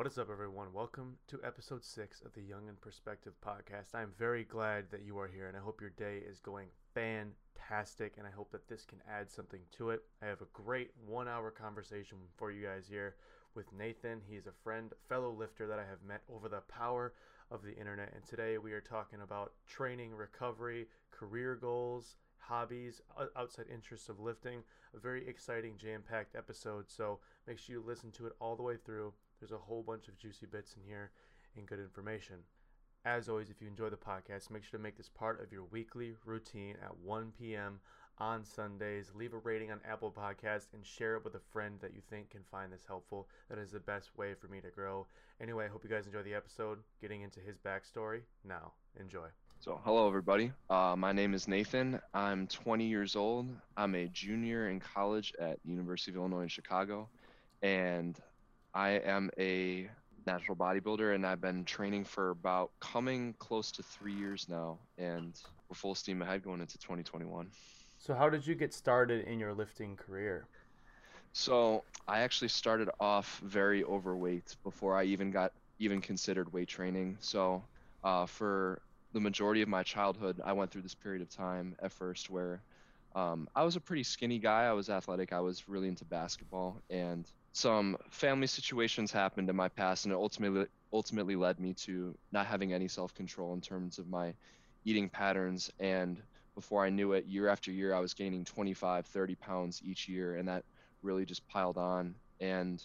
What is up, everyone? Welcome to episode six of the Young in Perspective podcast. I'm very glad that you are here, and I hope your day is going fantastic. And I hope that this can add something to it. I have a great one hour conversation for you guys here with Nathan. He's a friend, fellow lifter that I have met over the power of the internet. And today we are talking about training, recovery, career goals, hobbies, outside interests of lifting. A very exciting, jam packed episode. So make sure you listen to it all the way through. There's a whole bunch of juicy bits in here and good information. As always, if you enjoy the podcast, make sure to make this part of your weekly routine at 1 p.m. on Sundays. Leave a rating on Apple Podcasts and share it with a friend that you think can find this helpful. That is the best way for me to grow. Anyway, I hope you guys enjoy the episode. Getting into his backstory now. Enjoy. So, hello everybody. Uh, my name is Nathan. I'm 20 years old. I'm a junior in college at the University of Illinois in Chicago, and I am a natural bodybuilder and I've been training for about coming close to three years now, and we're full steam ahead going into 2021. So, how did you get started in your lifting career? So, I actually started off very overweight before I even got even considered weight training. So, uh, for the majority of my childhood, I went through this period of time at first where um, I was a pretty skinny guy. I was athletic. I was really into basketball, and some family situations happened in my past, and it ultimately ultimately led me to not having any self control in terms of my eating patterns. And before I knew it, year after year, I was gaining 25, 30 pounds each year, and that really just piled on. And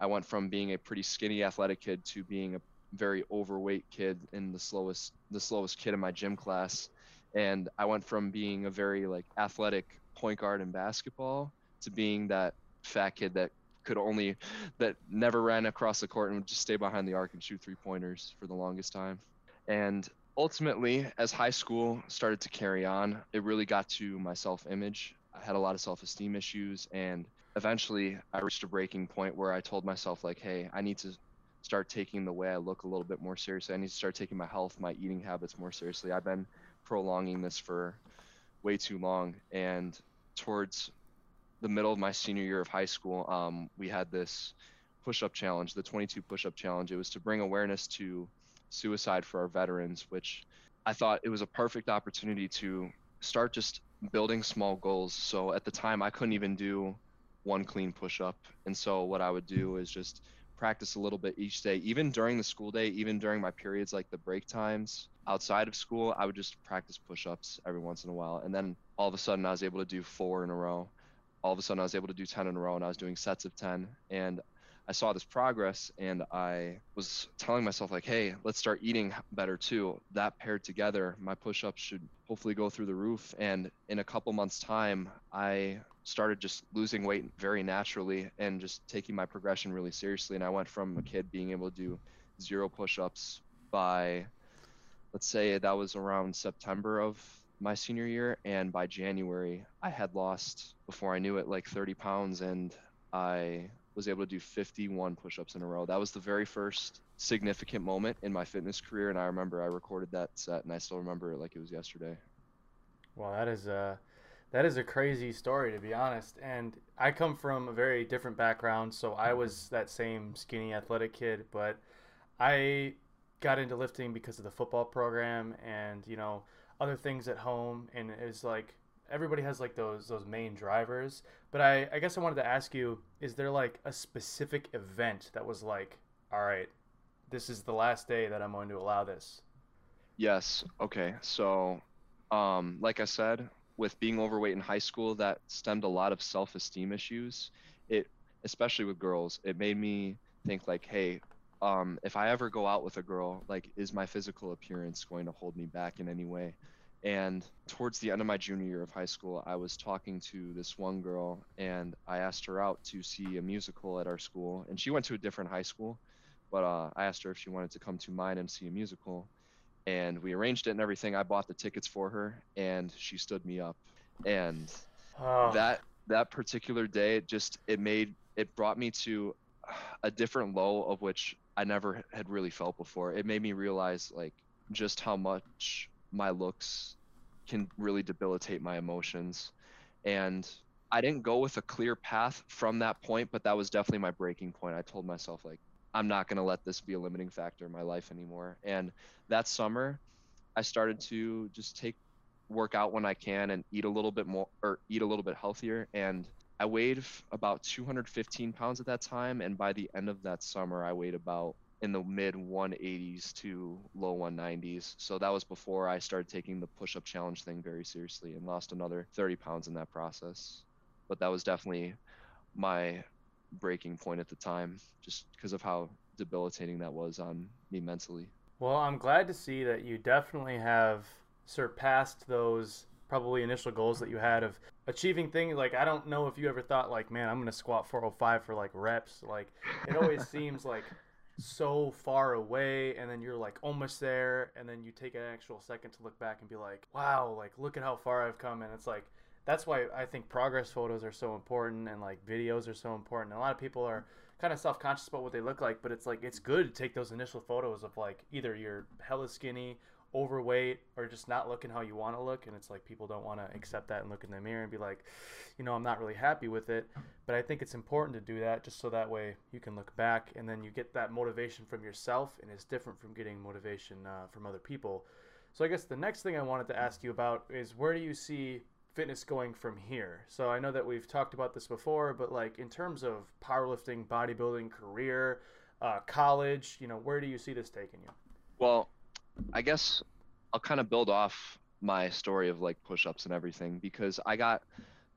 I went from being a pretty skinny athletic kid to being a very overweight kid and the slowest the slowest kid in my gym class and I went from being a very like athletic point guard in basketball to being that fat kid that could only that never ran across the court and would just stay behind the arc and shoot three pointers for the longest time. And ultimately, as high school started to carry on, it really got to my self image. I had a lot of self esteem issues and eventually I reached a breaking point where I told myself like, hey, I need to start taking the way I look a little bit more seriously. I need to start taking my health, my eating habits more seriously. I've been prolonging this for way too long. And towards the middle of my senior year of high school, um, we had this push up challenge, the 22 push up challenge. It was to bring awareness to suicide for our veterans, which I thought it was a perfect opportunity to start just building small goals. So at the time, I couldn't even do one clean push up. And so what I would do is just practice a little bit each day, even during the school day, even during my periods like the break times outside of school, I would just practice push ups every once in a while. And then all of a sudden, I was able to do four in a row. All of a sudden, I was able to do 10 in a row, and I was doing sets of 10. And I saw this progress, and I was telling myself, like, hey, let's start eating better too. That paired together, my push ups should hopefully go through the roof. And in a couple months' time, I started just losing weight very naturally and just taking my progression really seriously. And I went from a kid being able to do zero push ups by, let's say that was around September of my senior year. And by January, I had lost, before I knew it, like 30 pounds. And I was able to do 51 push ups in a row. That was the very first significant moment in my fitness career. And I remember I recorded that set and I still remember it like it was yesterday. Well, that is, a that is a crazy story, to be honest. And I come from a very different background, so I was that same skinny athletic kid, but I got into lifting because of the football program and you know other things at home, and it's like everybody has like those those main drivers. But I I guess I wanted to ask you: Is there like a specific event that was like, all right, this is the last day that I'm going to allow this? Yes. Okay. So, um, like I said, with being overweight in high school that stemmed a lot of self-esteem issues it especially with girls it made me think like hey um, if i ever go out with a girl like is my physical appearance going to hold me back in any way and towards the end of my junior year of high school i was talking to this one girl and i asked her out to see a musical at our school and she went to a different high school but uh, i asked her if she wanted to come to mine and see a musical and we arranged it and everything. I bought the tickets for her, and she stood me up. And oh. that that particular day, it just it made it brought me to a different low of which I never had really felt before. It made me realize like just how much my looks can really debilitate my emotions, and I didn't go with a clear path from that point, but that was definitely my breaking point. I told myself like I'm not going to let this be a limiting factor in my life anymore. And that summer, I started to just take work out when I can and eat a little bit more or eat a little bit healthier. And I weighed about 215 pounds at that time. And by the end of that summer, I weighed about in the mid 180s to low 190s. So that was before I started taking the push up challenge thing very seriously and lost another 30 pounds in that process. But that was definitely my breaking point at the time, just because of how debilitating that was on me mentally. Well, I'm glad to see that you definitely have surpassed those probably initial goals that you had of achieving things like I don't know if you ever thought like man I'm going to squat 405 for like reps like it always seems like so far away and then you're like almost there and then you take an actual second to look back and be like wow like look at how far I've come and it's like that's why I think progress photos are so important and like videos are so important. And a lot of people are kind of self-conscious about what they look like, but it's like it's good to take those initial photos of like either you're hella skinny overweight or just not looking how you want to look and it's like people don't want to accept that and look in the mirror and be like you know i'm not really happy with it. But i think it's important to do that just so that way you can look back and then you get that motivation from yourself and it's different from getting motivation uh, from other people. So i guess the next thing i wanted to ask you about is where do you see fitness going from here? So i know that we've talked about this before but like in terms of powerlifting bodybuilding career uh, college you know where do you see this taking you? Well I guess I'll kind of build off my story of like push-ups and everything because I got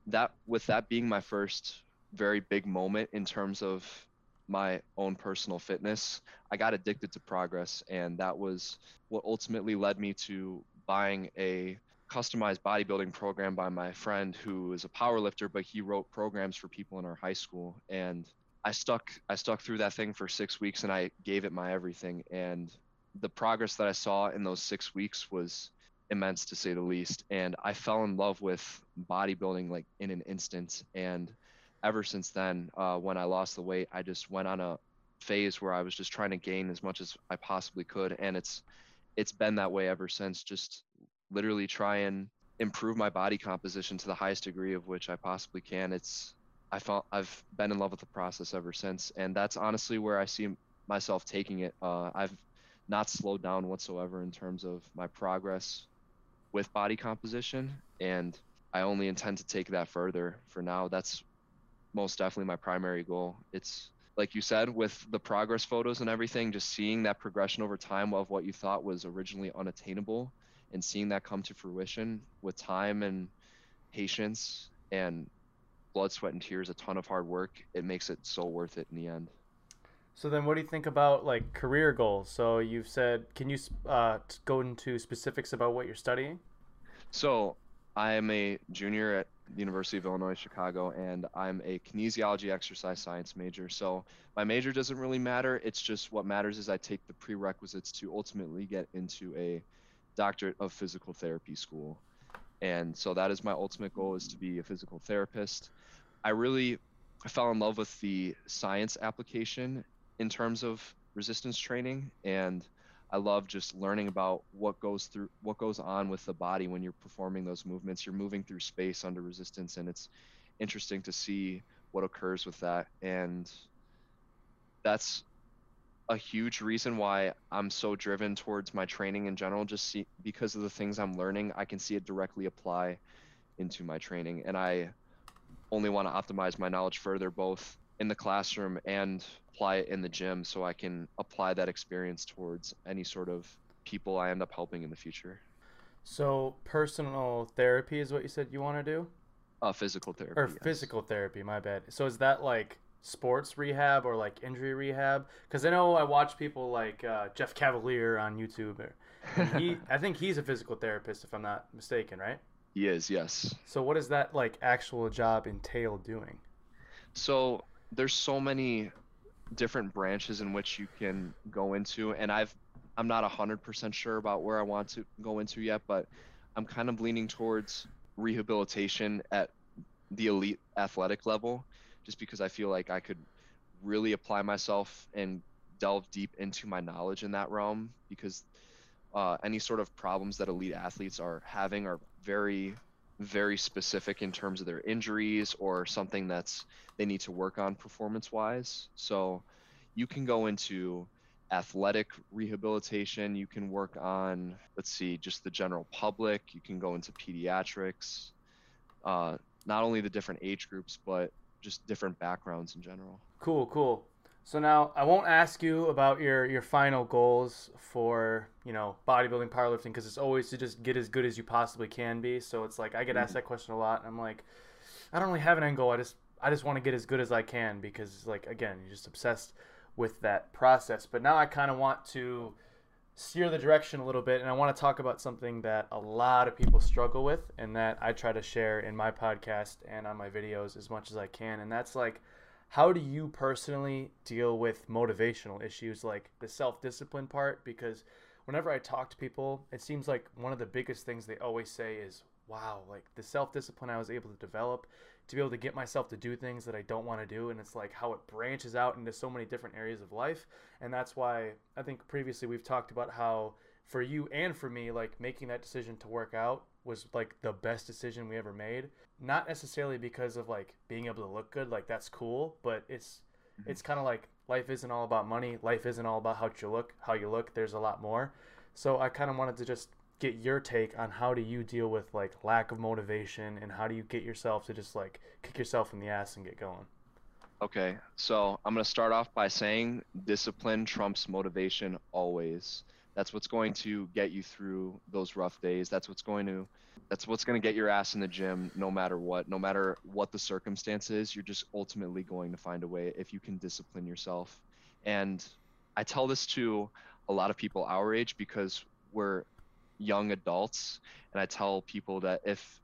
that with that being my first very big moment in terms of my own personal fitness, I got addicted to progress and that was what ultimately led me to buying a customized bodybuilding program by my friend who is a power lifter but he wrote programs for people in our high school. And I stuck I stuck through that thing for 6 weeks and I gave it my everything. And the progress that I saw in those six weeks was immense to say the least. And I fell in love with bodybuilding like in an instant. And ever since then, uh, when I lost the weight, I just went on a phase where I was just trying to gain as much as I possibly could. And it's it's been that way ever since. Just literally try and improve my body composition to the highest degree of which I possibly can. It's I felt I've been in love with the process ever since, and that's honestly where I see myself taking it. Uh, I've not slowed down whatsoever in terms of my progress with body composition. And I only intend to take that further for now. That's most definitely my primary goal. It's like you said, with the progress photos and everything, just seeing that progression over time of what you thought was originally unattainable and seeing that come to fruition with time and patience and blood, sweat, and tears, a ton of hard work, it makes it so worth it in the end. So then, what do you think about like career goals? So you've said, can you uh, go into specifics about what you're studying? So I am a junior at the University of Illinois Chicago, and I'm a kinesiology exercise science major. So my major doesn't really matter. It's just what matters is I take the prerequisites to ultimately get into a doctorate of physical therapy school. And so that is my ultimate goal is to be a physical therapist. I really fell in love with the science application in terms of resistance training and I love just learning about what goes through what goes on with the body when you're performing those movements. You're moving through space under resistance and it's interesting to see what occurs with that and that's a huge reason why I'm so driven towards my training in general just see because of the things I'm learning I can see it directly apply into my training and I only want to optimize my knowledge further both in the classroom and apply it in the gym so I can apply that experience towards any sort of people I end up helping in the future. So personal therapy is what you said you want to do? Uh, physical therapy. Or yes. physical therapy, my bad. So is that like sports rehab or like injury rehab? Because I know I watch people like uh, Jeff Cavaliere on YouTube. He, I think he's a physical therapist, if I'm not mistaken, right? He is, yes. So what does that like actual job entail doing? So there's so many different branches in which you can go into and I've I'm not 100% sure about where I want to go into yet, but I'm kind of leaning towards rehabilitation at the elite athletic level just because I feel like I could really apply myself and delve deep into my knowledge in that realm because uh, any sort of problems that elite athletes are having are very very specific in terms of their injuries or something that's they need to work on performance wise so you can go into athletic rehabilitation. You can work on, let's see, just the general public. You can go into pediatrics. Uh, not only the different age groups, but just different backgrounds in general. Cool, cool. So now I won't ask you about your your final goals for you know bodybuilding, powerlifting, because it's always to just get as good as you possibly can be. So it's like I get asked that question a lot, I'm like, I don't really have an end goal. I just I just want to get as good as I can because like again, you're just obsessed with that process. But now I kind of want to steer the direction a little bit and I want to talk about something that a lot of people struggle with and that I try to share in my podcast and on my videos as much as I can and that's like how do you personally deal with motivational issues like the self-discipline part because whenever I talk to people it seems like one of the biggest things they always say is wow like the self-discipline I was able to develop to be able to get myself to do things that I don't want to do. And it's like how it branches out into so many different areas of life. And that's why I think previously we've talked about how for you and for me, like making that decision to work out was like the best decision we ever made. Not necessarily because of like being able to look good, like that's cool, but it's mm-hmm. it's kind of like life isn't all about money. Life isn't all about how you look, how you look. There's a lot more. So I kind of wanted to just get your take on how do you deal with like lack of motivation and how do you get yourself to just like kick yourself in the ass and get going okay so i'm going to start off by saying discipline trumps motivation always that's what's going to get you through those rough days. That's what's going to that's what's going to get your ass in the gym no matter what. No matter what the circumstances you're just ultimately going to find a way if you can discipline yourself. And i tell this to a lot of people our age because we're young adults and i tell people that if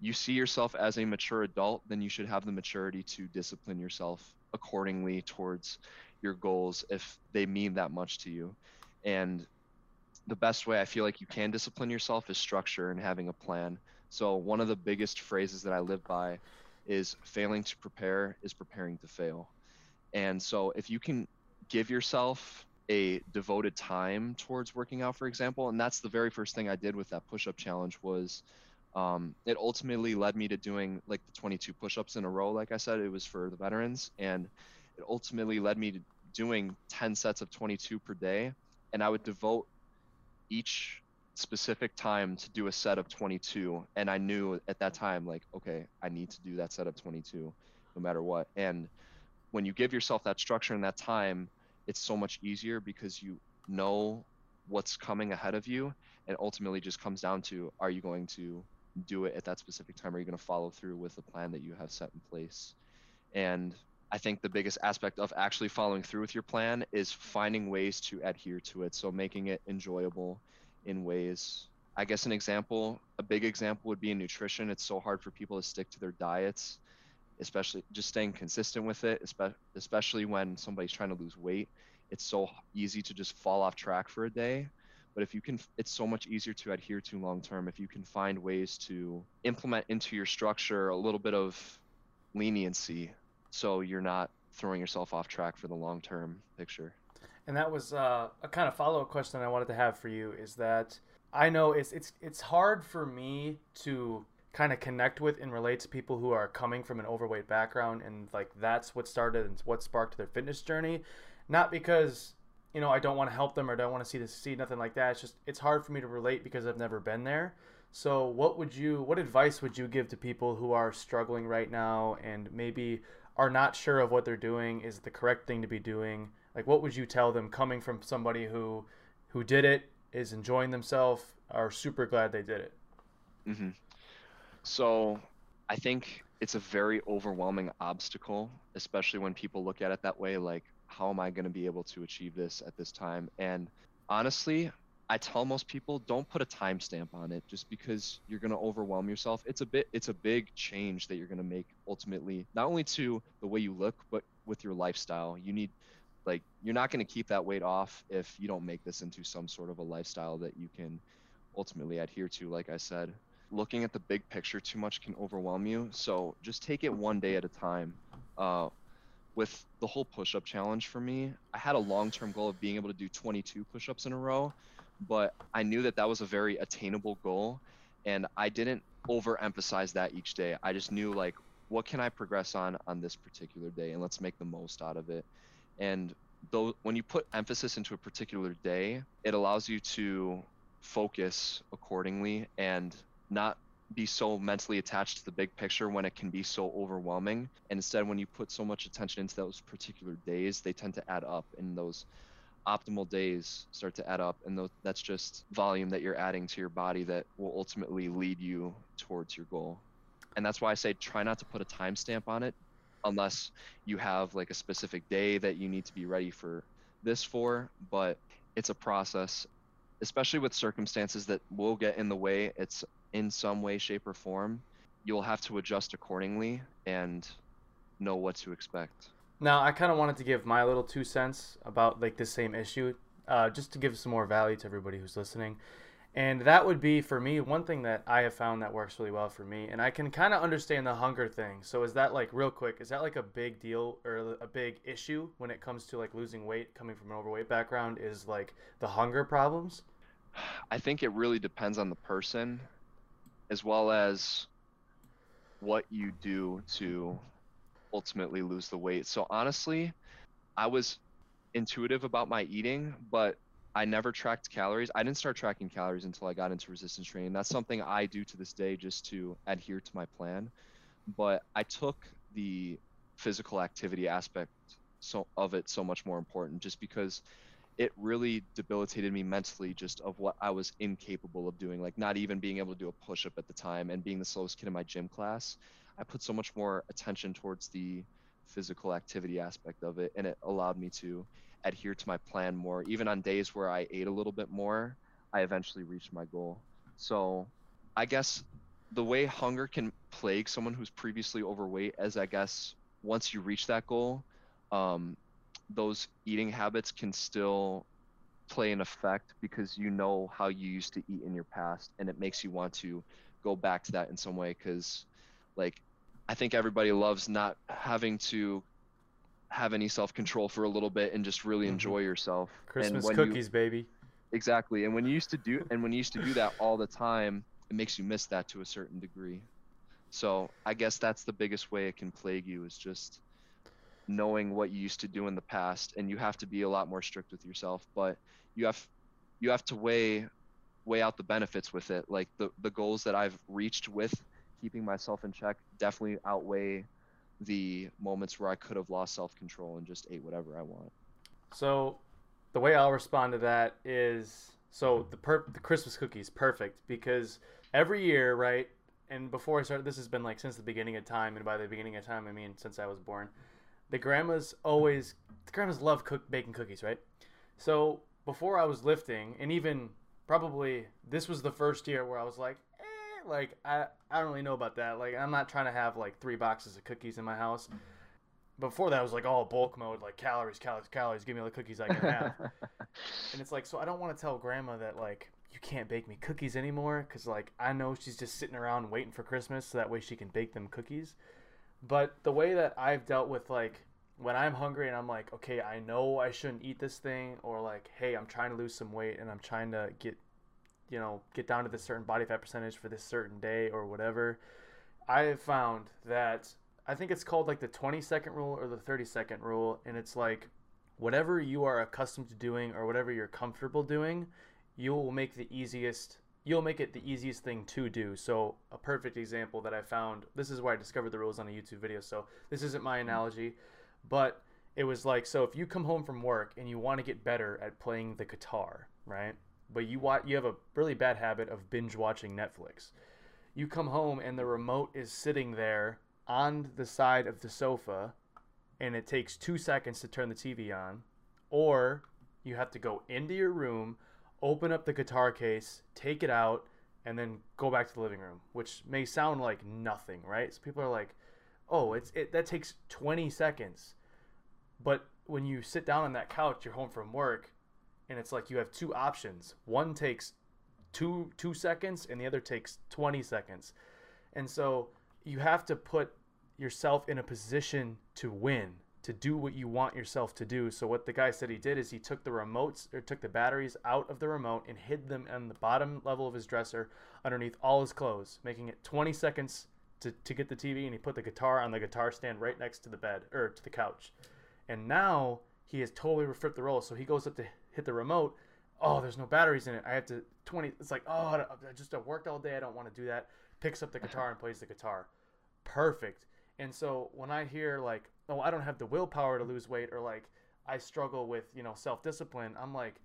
you see yourself as a mature adult then you should have the maturity to discipline yourself accordingly towards your goals if they mean that much to you. And the best way i feel like you can discipline yourself is structure and having a plan. So one of the biggest phrases that i live by is failing to prepare is preparing to fail. And so if you can give yourself a devoted time towards working out for example and that's the very first thing i did with that push-up challenge was um, it ultimately led me to doing like the 22 push-ups in a row like i said it was for the veterans. And it ultimately led me to doing 10 sets of 22 per day. And i would devote each specific time to do a set of 22 and i knew at that time like okay i need to do that set of 22 no matter what. And when you give yourself that structure and that time it's so much easier because you know what's coming ahead of you. And ultimately just comes down to are you going to do it at that specific time? Are you going to follow through with the plan that you have set in place? And i think the biggest aspect of actually following through with your plan is finding ways to adhere to it so making it enjoyable in ways i guess an example a big example would be in nutrition it's so hard for people to stick to their diets especially just staying consistent with it, especially when somebody's trying to lose weight. It's so easy to just fall off track for a day. But if you can, it's so much easier to adhere to long term if you can find ways to implement into your structure a little bit of leniency so you're not throwing yourself off track for the long term picture. And that was uh, a kind of follow up question I wanted to have for you is that I know it's it's it's hard for me to kind of connect with and relate to people who are coming from an overweight background and like that's what started and what sparked their fitness journey. Not because you know i don't want to help them or don't want to see them succeed nothing like that. It's just it's hard for me to relate because i've never been there. So what would you what advice would you give to people who are struggling right now and maybe are not sure of what they're doing is the correct thing to be doing like what would you tell them coming from somebody who who did it is enjoying themselves are super glad they did it mm-hmm. So I think it's a very overwhelming obstacle, especially when people look at it that way like, how am I going to be able to achieve this at this time? And honestly, I tell most people don't put a timestamp on it just because you're going to overwhelm yourself. It's a bit it's a big change that you're going to make ultimately, not only to the way you look, but with your lifestyle. You need like you're not going to keep that weight off if you don't make this into some sort of a lifestyle that you can ultimately adhere to like I said looking at the big picture too much can overwhelm you. So just take it one day at a time. Uh, with the whole push up challenge for me, I had a long term goal of being able to do 22 push ups in a row, but I knew that that was a very attainable goal. And I didn't overemphasize that each day. I just knew, like, what can I progress on on this particular day? And let's make the most out of it. And though when you put emphasis into a particular day, it allows you to focus accordingly and not be so mentally attached to the big picture when it can be so overwhelming. And instead, when you put so much attention into those particular days, they tend to add up, in those optimal days start to add up. And that's just volume that you're adding to your body that will ultimately lead you towards your goal. And that's why I say try not to put a timestamp on it unless you have like a specific day that you need to be ready for this for. But it's a process, especially with circumstances that will get in the way. It's in some way, shape, or form, you'll have to adjust accordingly and know what to expect. Now, I kind of wanted to give my little two cents about like this same issue, uh, just to give some more value to everybody who's listening. And that would be for me one thing that I have found that works really well for me, and I can kind of understand the hunger thing. So is that like real quick? Is that like a big deal or a big issue when it comes to like losing weight, coming from an overweight background? Is like the hunger problems? I think it really depends on the person as well as what you do to ultimately lose the weight. So honestly, I was intuitive about my eating, but I never tracked calories. I didn't start tracking calories until I got into resistance training. That's something I do to this day just to adhere to my plan. But I took the physical activity aspect so of it so much more important just because it really debilitated me mentally just of what I was incapable of doing. Like not even being able to do a push up at the time and being the slowest kid in my gym class. I put so much more attention towards the physical activity aspect of it and it allowed me to adhere to my plan more. Even on days where I ate a little bit more, I eventually reached my goal. So I guess the way hunger can plague someone who's previously overweight is I guess once you reach that goal, um, those eating habits can still play an effect because you know how you used to eat in your past and it makes you want to go back to that in some way because like i think everybody loves not having to have any self-control for a little bit and just really mm-hmm. enjoy yourself. Christmas cookies you, baby. Exactly. And when you used to do and when you used to do that all the time it makes you miss that to a certain degree. So i guess that's the biggest way it can plague you is just knowing what you used to do in the past and you have to be a lot more strict with yourself but you have you have to weigh weigh out the benefits with it. Like the the goals that I've reached with keeping myself in check definitely outweigh the moments where I could have lost self-control and just ate whatever I want so the way I'll respond to that is so the per- the Christmas cookies perfect because every year right and before I started this has been like since the beginning of time and by the beginning of time I mean since I was born the grandmas always the grandmas love cook baking cookies, right? So before I was lifting, and even probably this was the first year where I was like, like I I don't really know about that. Like I'm not trying to have like three boxes of cookies in my house. Before that, was like all bulk mode, like calories, calories, calories. Give me all the cookies I can have. and it's like, so I don't want to tell grandma that like you can't bake me cookies anymore because like I know she's just sitting around waiting for Christmas so that way she can bake them cookies. But the way that I've dealt with like when I'm hungry and I'm like, okay, I know I shouldn't eat this thing, or like, hey, I'm trying to lose some weight and I'm trying to get, you know, get down to this certain body fat percentage for this certain day or whatever, I have found that I think it's called like the 20 second rule or the 30 second rule, and it's like whatever you are accustomed to doing or whatever you're comfortable doing, you will make the easiest you'll make it the easiest thing to do. So a perfect example that I found, this is where I discovered the rules on a YouTube video. So this isn't my analogy, but it was like, so if you come home from work and you want to get better at playing the guitar, right? But you watch, you have a really bad habit of binge watching Netflix. You come home and the remote is sitting there on the side of the sofa and it takes two seconds to turn the TV on, or you have to go into your room, open up the guitar case, take it out, and then go back to the living room, which may sound like nothing, right? So people are like, "Oh, it's it that takes 20 seconds." But when you sit down on that couch, you're home from work, and it's like you have two options. One takes 2 2 seconds and the other takes 20 seconds. And so you have to put yourself in a position to win to do what you want yourself to do. So what the guy said he did is he took the remotes or took the batteries out of the remote and hid them on the bottom level of his dresser underneath all his clothes, making it 20 seconds to, to get the TV and he put the guitar on the guitar stand right next to the bed or to the couch. And now he has totally refripped the roller. So he goes up to hit the remote. Oh, there's no batteries in it. I have to 20. It's like, oh, I just I worked all day. I don't want to do that. Picks up the uh-huh. guitar and plays the guitar. Perfect. And so when I hear like, oh, I don't have the willpower to mm. lose weight, or like I struggle with you know self discipline, I'm like,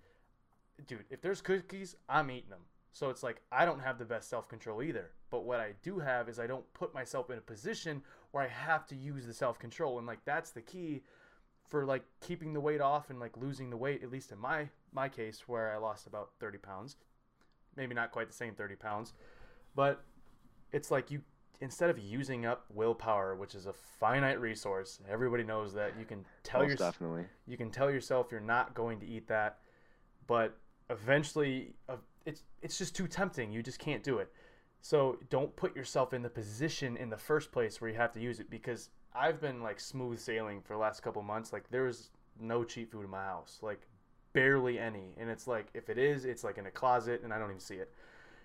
dude, if there's cookies, I'm eating them. So it's like I don't have the best self control either. But what I do have is I don't put myself in a position where I have to use the self control, and like that's the key for like keeping the weight off and like losing the weight. At least in my my case, where I lost about 30 pounds, maybe not quite the same 30 pounds, but it's like you instead of using up willpower, which is a finite resource, everybody knows that you can tell yourself definitely you can tell yourself you're not going to eat that, but eventually uh, it's it's just too tempting. You just can't do it. So don't put yourself in the position in the first place where you have to use it because I've been like smooth sailing for the last couple months. Like there's no cheap food in my house, like barely any. And it's like if it is, it's like in a closet and I don't even see it.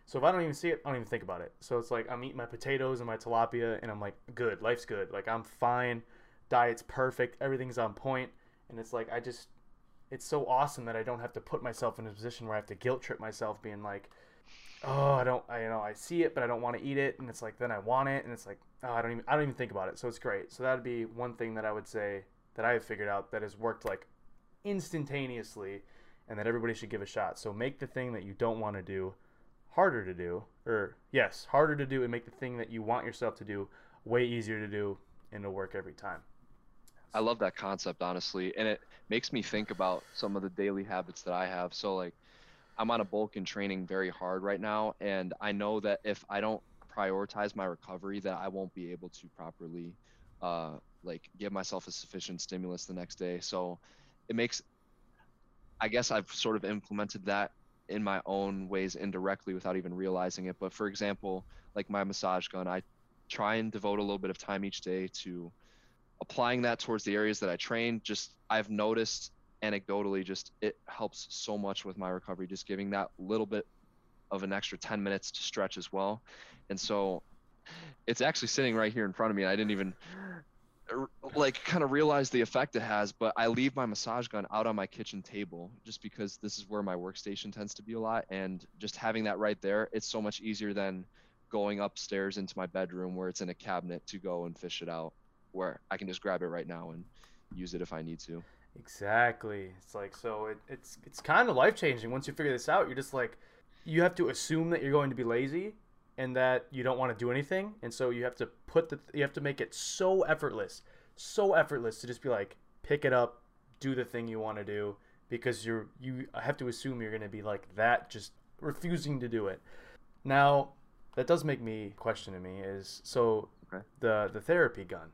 So if I don't even see it, I don't even think about it. So it's like I'm eating my potatoes and my tilapia and I'm like, good, life's good. Like I'm fine. Diet's perfect. Everything's on point. And it's like I just it's so awesome that I don't have to put myself in a position where I have to guilt trip myself being like, oh, I don't, I, you know, I see it, but I don't want to eat it. And it's like, then I want it. And it's like, oh, I don't even, I don't even think about it. So it's great. So that'd be one thing that I would say that I have figured out that has worked like instantaneously and that everybody should give a shot. So make the thing that you don't want to do harder to do, or yes, harder to do and make the thing that you want yourself to do way easier to do and it'll work every time. I love that concept, honestly, and it makes me think about some of the daily habits that I have. So, like, I'm on a bulk and training very hard right now, and I know that if I don't prioritize my recovery, that I won't be able to properly, uh, like, give myself a sufficient stimulus the next day. So, it makes, I guess, I've sort of implemented that in my own ways indirectly without even realizing it. But for example, like my massage gun, I try and devote a little bit of time each day to applying that towards the areas that I train, just I've noticed anecdotally, just it helps so much with my recovery, just giving that little bit of an extra 10 minutes to stretch as well. And so it's actually sitting right here in front of me. I didn't even like kind of realize the effect it has, but I leave my massage gun out on my kitchen table just because this is where my workstation tends to be a lot. And just having that right there, it's so much easier than going upstairs into my bedroom where it's in a cabinet to go and fish it out where I can just grab it right now and use it if I need to. Exactly. It's like so it, it's it's kind of life changing once you figure this out. You're just like you have to assume that you're going to be lazy and that you don't want to do anything, and so you have to put the you have to make it so effortless, so effortless to just be like pick it up, do the thing you want to do because you're you have to assume you're going to be like that just refusing to do it. Now, that does make me question to me is so okay. the the therapy gun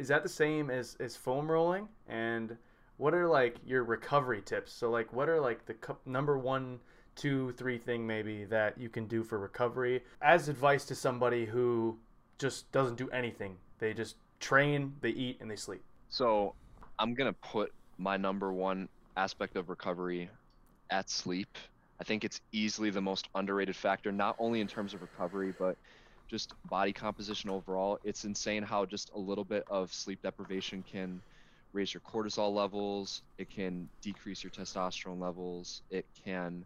is that the same as as foam rolling? And what are like your recovery tips? So like, what are like the number one, two, three thing maybe that you can do for recovery as advice to somebody who just doesn't do anything? They just train, they eat, and they sleep. So I'm gonna put my number one aspect of recovery at sleep. I think it's easily the most underrated factor, not only in terms of recovery, but just body composition overall. It's insane how just a little bit of sleep deprivation can raise your cortisol levels. It can decrease your testosterone levels. It can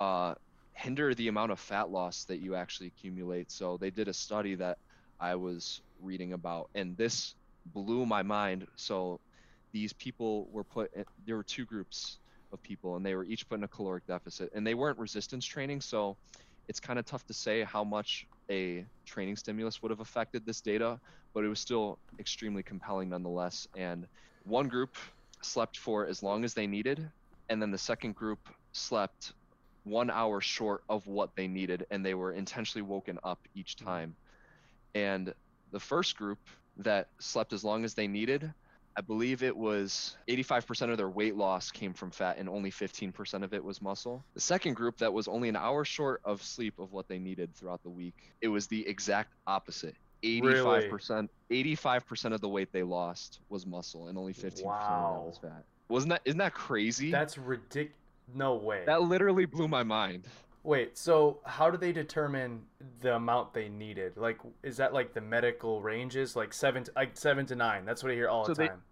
uh, hinder the amount of fat loss that you actually accumulate. So they did a study that I was reading about, and this blew my mind. So these people were put. In, there were two groups of people, and they were each put in a caloric deficit, and they weren't resistance training. So it's kind of tough to say how much a training stimulus would have affected this data, but it was still extremely compelling nonetheless. And one group slept for as long as they needed, and then the second group slept one hour short of what they needed, and they were intentionally woken up each time. And the first group that slept as long as they needed I believe it was 85% of their weight loss came from fat and only 15% of it was muscle. The second group that was only an hour short of sleep of what they needed throughout the week, it was the exact opposite. 85% really? 85% of the weight they lost was muscle and only 15% wow. was fat. Wasn't that isn't that crazy? That's ridiculous. No way. That literally blew my mind. Wait, so how do they determine the amount they needed? Like, is that like the medical ranges, like seven, to, like seven to nine? That's what I hear all so the time.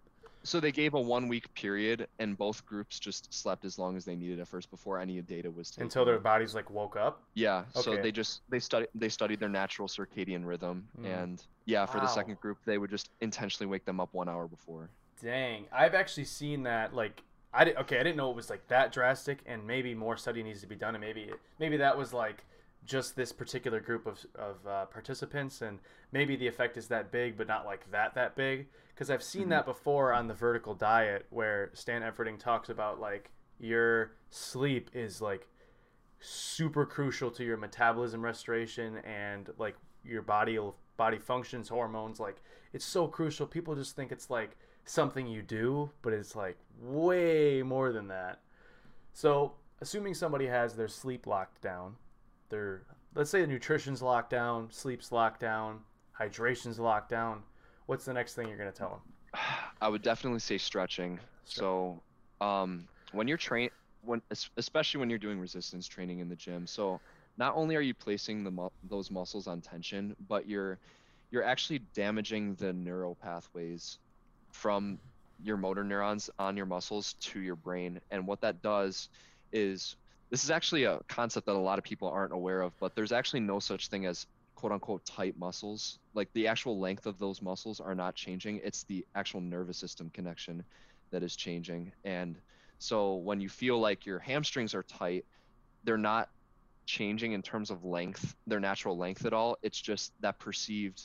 So they gave a one week period, and both groups just slept as long as they needed at first before any data was taken. Until their bodies like woke up. Yeah. So they just they studied they studied their natural circadian rhythm, Mm. and yeah, for the second group, they would just intentionally wake them up one hour before. Dang, I've actually seen that. Like, I did, okay, I didn't know it was like that drastic, and maybe more study needs to be done, and maybe maybe that was like just this particular group of of uh, participants, and maybe the effect is that big, but not like that that big. Because I've seen Mhm. that before on the vertical diet, where Stan Efferding talks about like your sleep is like super crucial to your metabolism restoration and like your body body functions hormones like it's so crucial people just think it's like something you do but it's like way more than that so assuming somebody has their sleep locked down their let's say the nutrition's locked down sleep's locked down hydration's locked down what's the next thing you're going to tell them I would definitely say stretching. So, um, when you're train, when especially when you're doing resistance training in the gym, so not only are you placing the mu- those muscles on tension, but you're you're actually damaging the neural pathways from your motor neurons on your muscles to your brain. And what that does is this is actually a concept that a lot of people aren't aware of, but there's actually no such thing as quote unquote tight muscles. Like the actual length of those muscles are not changing. It's the actual nervous system connection that is changing. And so when you feel like your hamstrings are tight, they're not changing in terms of length, their natural length at all. It's just that perceived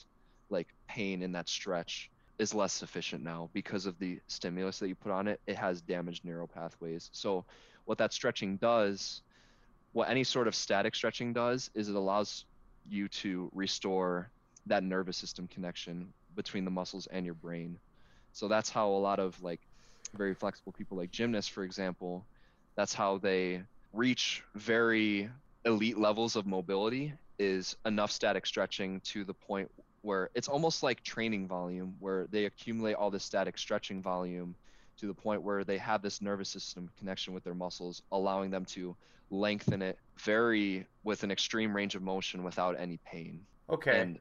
like pain in that stretch is less sufficient now because of the stimulus that you put on it. It has damaged neural pathways. So what that stretching does, what any sort of static stretching does, is it allows you to restore that nervous system connection between the muscles and your brain. So that's how a lot of like very flexible people like gymnasts, for example, that's how they reach very elite levels of mobility is enough static stretching to the point where it's almost like training volume where they accumulate all this static stretching volume to the point where they have this nervous system connection with their muscles allowing them to lengthen it very with an extreme range of motion without any pain. Okay. And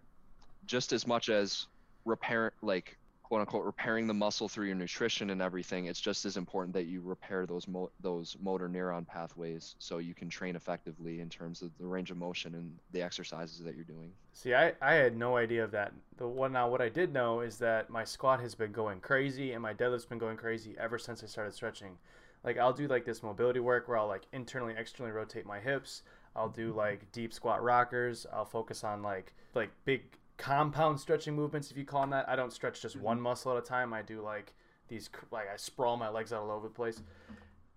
just as much as repair like quote unquote repairing the muscle through your nutrition and everything it's just as important that you repair those mo- those motor neuron pathways so you can train effectively in terms of the range of motion and the exercises that you're doing See, I, I had no idea of that. The one now, what I did know is that my squat has been going crazy and my deadlift's been going crazy ever since I started stretching. Like I'll do like this mobility work where I'll like internally, externally rotate my hips. I'll do like deep squat rockers. I'll focus on like like big compound stretching movements, if you call them that. I don't stretch just one mm-hmm. muscle at a time. I do like these like I sprawl my legs out all over the place.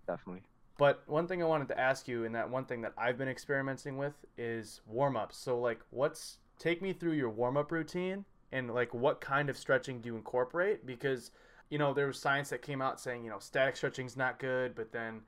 definitely But one thing I wanted to ask you, and that one thing that I've been experimenting with is warm ups. So, like, what's take me through your warm up routine and like what kind of stretching do you incorporate? Because, you know, there was science that came out saying, you know, static stretching's not good, but then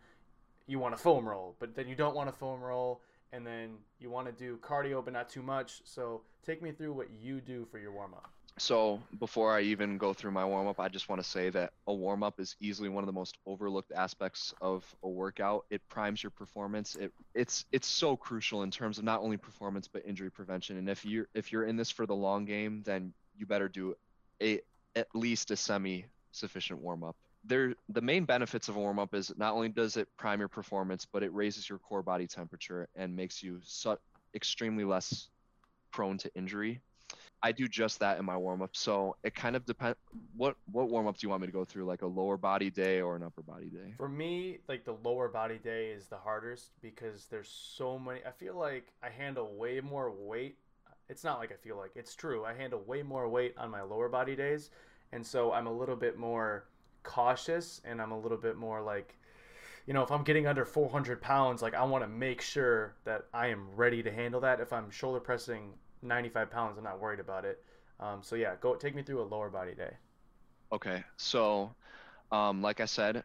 you want a foam roll, but then you don't want a foam roll, and then you want to do cardio, but not too much. So, take me through what you do for your warm up. So before I even go through my warm up, I just want to say that a warm up is easily one of the most overlooked aspects of a workout. It primes your performance. It it's it's so crucial in terms of not only performance but injury prevention. And if you're if you're in this for the long game, then you better do a at least a semi sufficient warm up. There the main benefits of a warm up is not only does it prime your performance, but it raises your core body temperature and makes you so, extremely less prone to injury. I do just that in my warm up. So it kind of depends. What what warm up do you want me to go through? Like a lower body day or an upper body day? For me, like the lower body day is the hardest because there's so many. I feel like I handle way more weight. It's not like I feel like it's true. I handle way more weight on my lower body days, and so I'm a little bit more cautious and I'm a little bit more like, you know, if I'm getting under 400 pounds, like I want to make sure that I am ready to handle that. If I'm shoulder pressing 95 pounds, I'm not worried about it. Um, so yeah, go take me through a lower body day. Okay. So, um, like I said,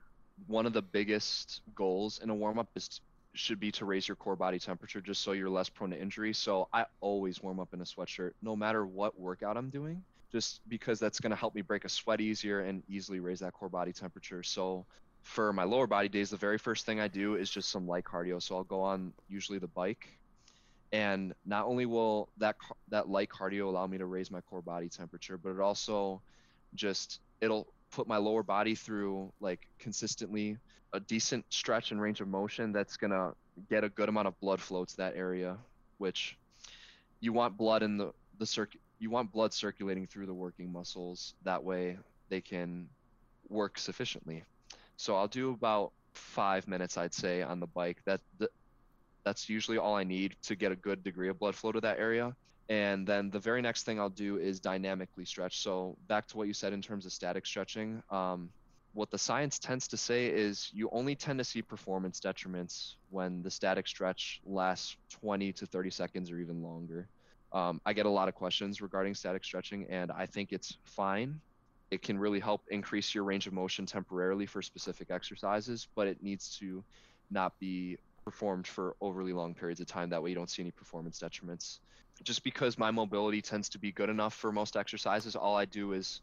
one of the biggest goals in a warm up is should be to raise your core body temperature just so you're less prone to injury. So I always warm up in a sweatshirt no matter what workout I'm doing, just because that's going to help me break a sweat easier and easily raise that core body temperature. So for my lower body days, the very first thing I do is just some light cardio. So I'll go on usually the bike and not only will that that light cardio allow me to raise my core body temperature, but it also just it'll put my lower body through like consistently a decent stretch and range of motion that's to get a good amount of blood flow to that area which you want blood in the the circuit you want blood circulating through the working muscles that way they can work sufficiently so i'll do about five minutes i'd say on the bike that, that that's usually all i need to get a good degree of blood flow to that area and then the very next thing I'll do is dynamically stretch. So back to what you said in terms of static stretching, um, what the science tends to say is you only tend to see performance detriments when the static stretch lasts 20 to 30 seconds or even longer. Um, I get a lot of questions regarding static stretching, and I think it's fine. It can really help increase your range of motion temporarily for specific exercises, but it needs to not be performed for overly long periods of time. That way, you don't see any performance detriments just because my mobility tends to be good enough for most exercises, all I do is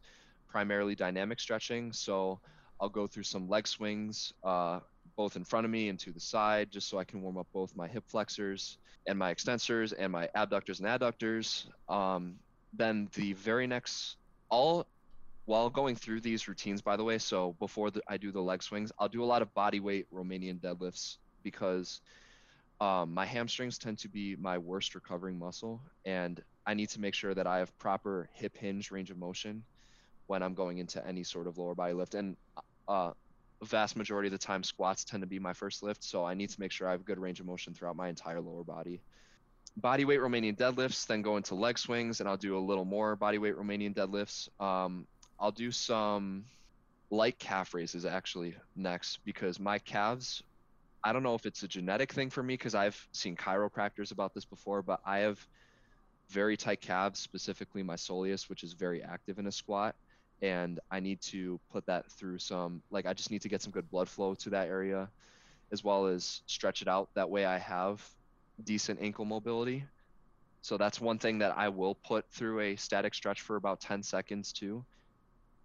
primarily dynamic stretching. So I'll go through some leg swings, uh, both in front of me and to the side, just so I can warm up both my hip flexors and my extensors and my abductors and adductors. Um, then the very next, all while going through these routines, by the way, so before the, I do the leg swings, I'll do a lot of body weight Romanian deadlifts because um, my hamstrings tend to be my worst recovering muscle, and I need to make sure that I have proper hip hinge range of motion when I'm going into any sort of lower body lift. And uh, vast majority of the time, squats tend to be my first lift, so I need to make sure I have good range of motion throughout my entire lower body. Body weight Romanian deadlifts, then go into leg swings, and I'll do a little more body weight Romanian deadlifts. Um, I'll do some light calf raises actually next because my calves I don't know if it's a genetic thing for me because I've seen chiropractors about this before, but I have very tight calves, specifically my soleus, which is very active in a squat. And I need to put that through some, like, I just need to get some good blood flow to that area as well as stretch it out. That way I have decent ankle mobility. So that's one thing that I will put through a static stretch for about 10 seconds too.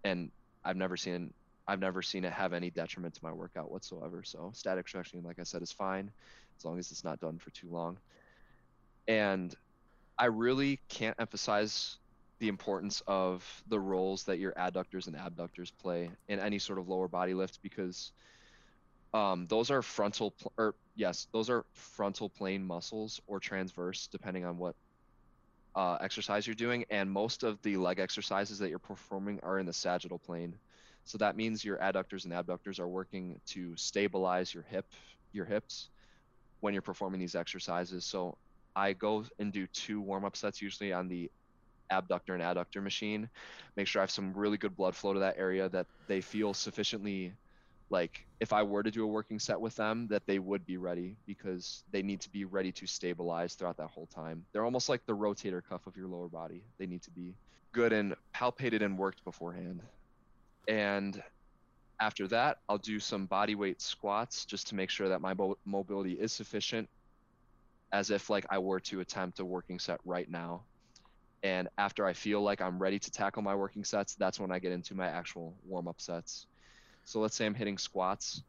And I've never seen I've never seen it have any detriment to my workout whatsoever. So static stretching, like I said, is fine as long as it's not done for too long. And I really can't emphasize the importance of the roles that your adductors and abductors play in any sort of lower body lift because um, those are frontal pl- or yes, those are frontal plane muscles or transverse, depending on what uh, exercise you're doing. And most of the leg exercises that you're performing are in the sagittal plane. So that means your adductors and abductors are working to stabilize your hip, your hips when you're performing these exercises. So I go and do two warm up sets usually on the abductor and adductor machine. Make sure I have some really good blood flow to that area that they feel sufficiently like if I were to do a working set with them, that they would be ready because they need to be ready to stabilize throughout that whole time. They're almost like the rotator cuff of your lower body. They need to be good and palpated and worked beforehand. And after that, I'll do some body weight squats just to make sure that my mo- mobility is sufficient as if like I were to attempt a working set right now. And after I feel like I'm ready to tackle my working sets, that's when I get into my actual warm up sets. So let's say I'm hitting squats.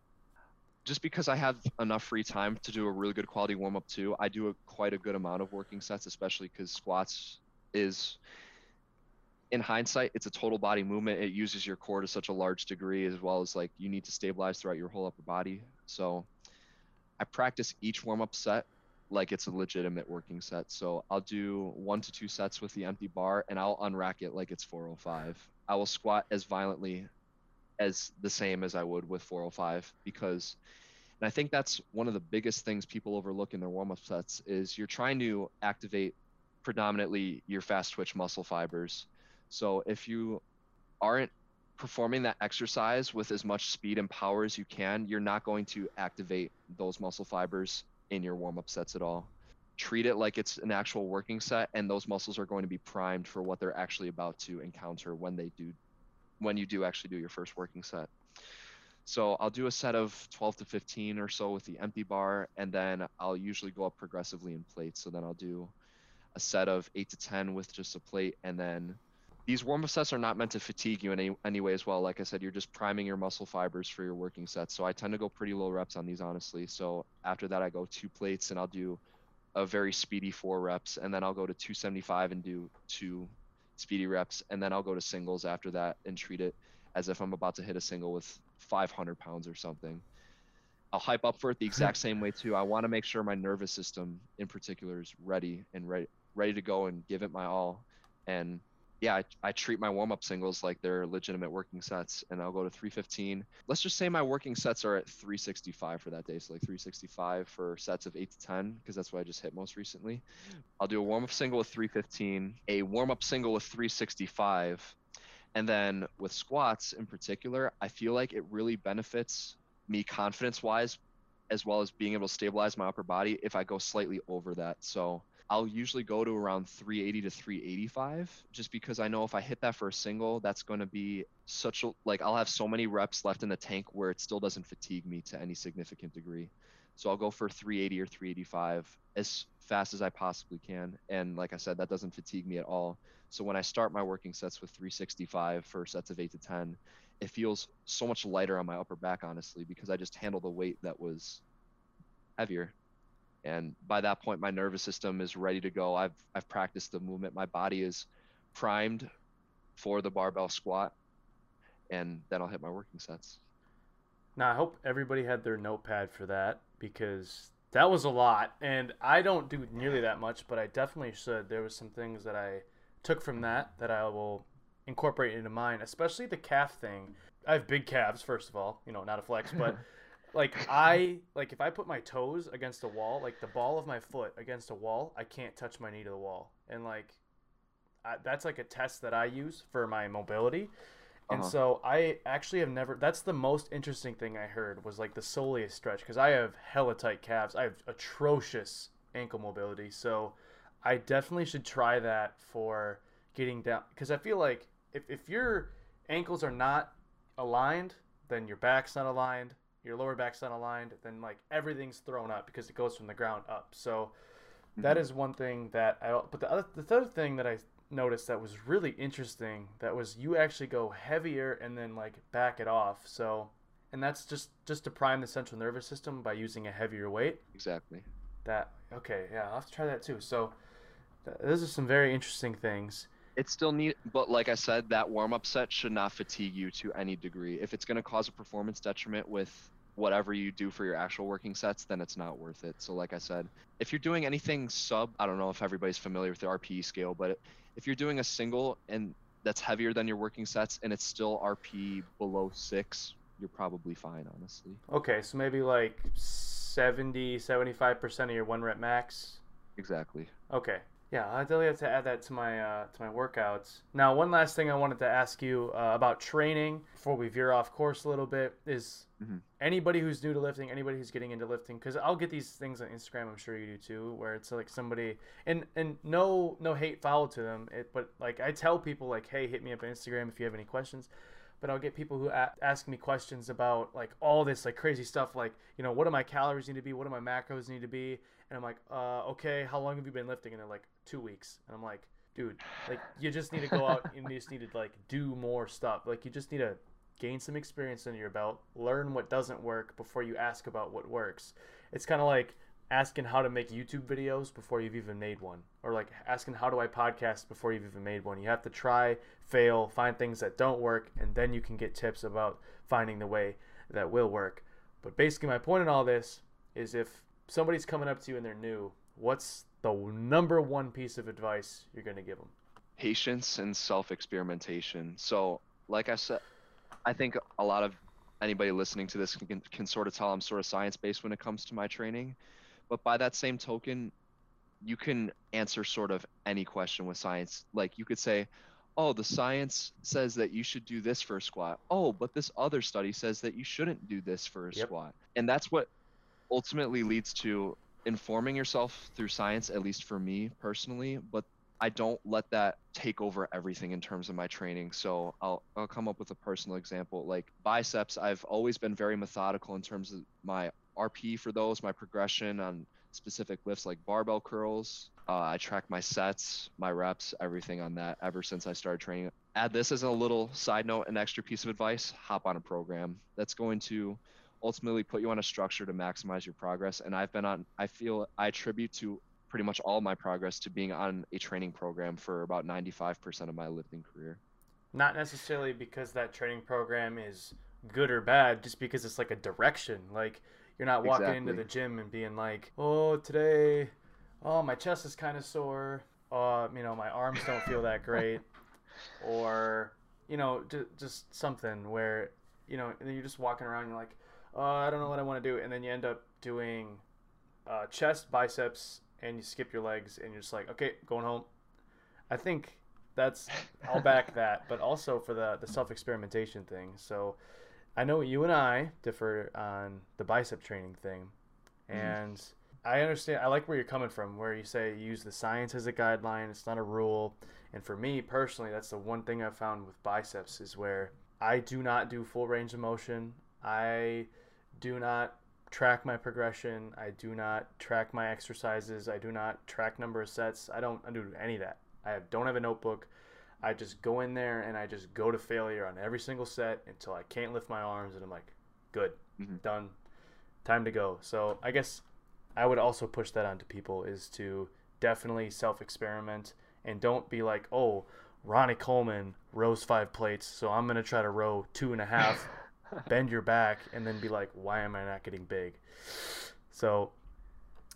Just because I have enough free time to do a really good quality warm up too, I do a, quite a good amount of working sets, especially because squats is in hindsight, it's a total body movement. It uses your core to such a large degree, as well as like you need to stabilize throughout your whole upper body. So I practice each warm up set like it's a legitimate working set. So I'll do one to two sets with the empty bar and I'll unrack it like it's 405. I will squat as violently as the same as I would with 405 because and I think that's one of the biggest things people overlook in their warm up sets is you're trying to activate predominantly your fast twitch muscle fibers so if you aren't performing that exercise with as much speed and power as you can, you're not going to activate those muscle fibers in your warm up sets at all. Treat it like it's an actual working set, and those muscles are going to be primed for what they're actually about to encounter when they do, when you do actually do your first working set. So I'll do a set of 12 to 15 or so with the empty bar, and then I'll usually go up progressively in plates. So then I'll do a set of 8 to 10 with just a plate, and then these warm up sets are not meant to fatigue you in any, any way as well. Like I said, you're just priming your muscle fibers for your working sets. So I tend to go pretty low reps on these, honestly. So after that, I go two plates and I'll do a very speedy four reps. And then I'll go to 275 and do two speedy reps. And then I'll go to singles after that and treat it as if I'm about to hit a single with 500 pounds or something. I'll hype up for it the exact same way too. I want to make sure my nervous system in particular is ready and ready ready to go and give it my all. And yeah, I, I treat my warm up singles like they're legitimate working sets, and I'll go to 315. Let's just say my working sets are at 365 for that day, so like 365 for sets of eight to 10, because that's what I just hit most recently. I'll do a warm up single with 315, a warm up single with 365, and then with squats in particular, I feel like it really benefits me confidence wise, as well as being able to stabilize my upper body if I go slightly over that. So I'll usually go to around 380 to 385 just because I know if I hit that for a single, that's going to be such a like I'll have so many reps left in the tank where it still doesn't fatigue me to any significant degree. So I'll go for 380 or 385 as fast as I possibly can. And like I said, that doesn't fatigue me at all. So when I start my working sets with 365 for sets of 8 to 10, it feels so much lighter on my upper back honestly because I just handle the weight that was heavier and by that point my nervous system is ready to go. I've i've practiced the movement. My body is primed for the barbell squat and then i'll hit my working sets. Now i hope everybody had their notepad for that because that was a lot and i don't do nearly that much but i definitely should. There was some things that i took from that that i will incorporate into mine especially the calf thing. I have big calves first of all you know not a flex but like I like if I put my toes against a wall, like the ball of my foot against a wall, I can't touch my knee to the wall, and like I, that's like a test that I use for my mobility. And uh-huh. so I actually have never. That's the most interesting thing I heard was like the soleus stretch because I have hella tight calves. I have atrocious ankle mobility, so I definitely should try that for getting down because I feel like if if your ankles are not aligned, then your back's not aligned your lower back's not aligned, then like everything's thrown up because it goes from the ground up. So mm-hmm. that is one thing that I. But the other, the third thing that I noticed that was really interesting that was you actually go heavier and then like back it off. So and that's just just to prime the central nervous system by using a heavier weight. Exactly. That okay, yeah, I'll have to try that too. So th- those are some very interesting things. It's still neat, but like I said, that warm up set should not fatigue you to any degree. If it's going to cause a performance detriment with whatever you do for your actual working sets, then it's not worth it. So, like I said, if you're doing anything sub, I don't know if everybody's familiar with the RPE scale, but if you're doing a single and that's heavier than your working sets and it's still RP below six, you're probably fine, honestly. Okay, so maybe like 70, 75% of your one rep max. Exactly. Okay. Yeah, I definitely have to add that to my uh, to my workouts. Now, one last thing I wanted to ask you uh, about training before we veer off course a little bit is mm-hmm. anybody who's new to lifting, anybody who's getting into lifting, because I'll get these things on Instagram. I'm sure you do too, where it's like somebody and and no no hate foul to them, it, but like I tell people like, hey, hit me up on Instagram if you have any questions but I'll get people who a- ask me questions about like all this like crazy stuff, like you know what do my calories need to be, what do my macros need to be, and I'm like, uh, okay, how long have you been lifting? And they're like, two weeks, and I'm like, dude, like you just need to go out and you just need to like do more stuff, like you just need to gain some experience under your belt, learn what doesn't work before you ask about what works. It's kind of like asking how to make YouTube videos before you've even made one, or like asking how do I podcast before you've even made one. You have to try, fail, find things that don't work, and then you can get tips about finding the way that will work. But basically, my point in all this is if somebody's coming up to you and they're new, what's the number one piece of advice you're going to give them? Patience and self experimentation. So, like I said, I think a lot of anybody listening to this can, can sort of tell I'm sort of science based when it comes to my training. But by that same token, you can answer sort of any question with science. Like you could say, oh, the science says that you should do this for a squat. Oh, but this other study says that you shouldn't do this for a yep. squat. And that's what ultimately leads to informing yourself through science, at least for me personally. But I don't let that take over everything in terms of my training. So I'll I'll come up with a personal example. Like biceps, I've always been very methodical in terms of my RP for those, my progression on specific lifts like barbell curls. Uh, I track my sets, my reps, everything on that ever since I started training. Add this as a little side note, an extra piece of advice hop on a program that's going to ultimately put you on a structure to maximize your progress. And I've been on, I feel I attribute to pretty much all my progress to being on a training program for about 95% of my lifting career. Not necessarily because that training program is good or bad, just because it's like a direction. Like you're not walking exactly. into the gym and being like, "Oh, today, oh my chest is kind of sore. Uh, you know, my arms don't feel that great," or you know, just just something where you know, and then you're just walking around. And you're like, "Oh, I don't know what I want to do," and then you end up doing uh, chest, biceps, and you skip your legs, and you're just like, "Okay, going home." I think that's I'll back that, but also for the the self experimentation thing. So I know you and I differ on the bicep training thing, mm-hmm. and mm. I understand. I like where you're coming from, where you say you use the science as a guideline. It's not a rule. And for me personally, that's the one thing I've found with biceps is where I do not do full range of motion. I do not track my progression. I do not track my exercises. I do not track number of sets. I don't I do any of that. I don't have a notebook. I just go in there and I just go to failure on every single set until I can't lift my arms and I'm like, good, mm-hmm. done, time to go. So I guess I would also push that onto people is to definitely self experiment and don't be like, oh, Ronnie Coleman rows five plates, so I'm gonna try to row two and a half, bend your back, and then be like, why am I not getting big? So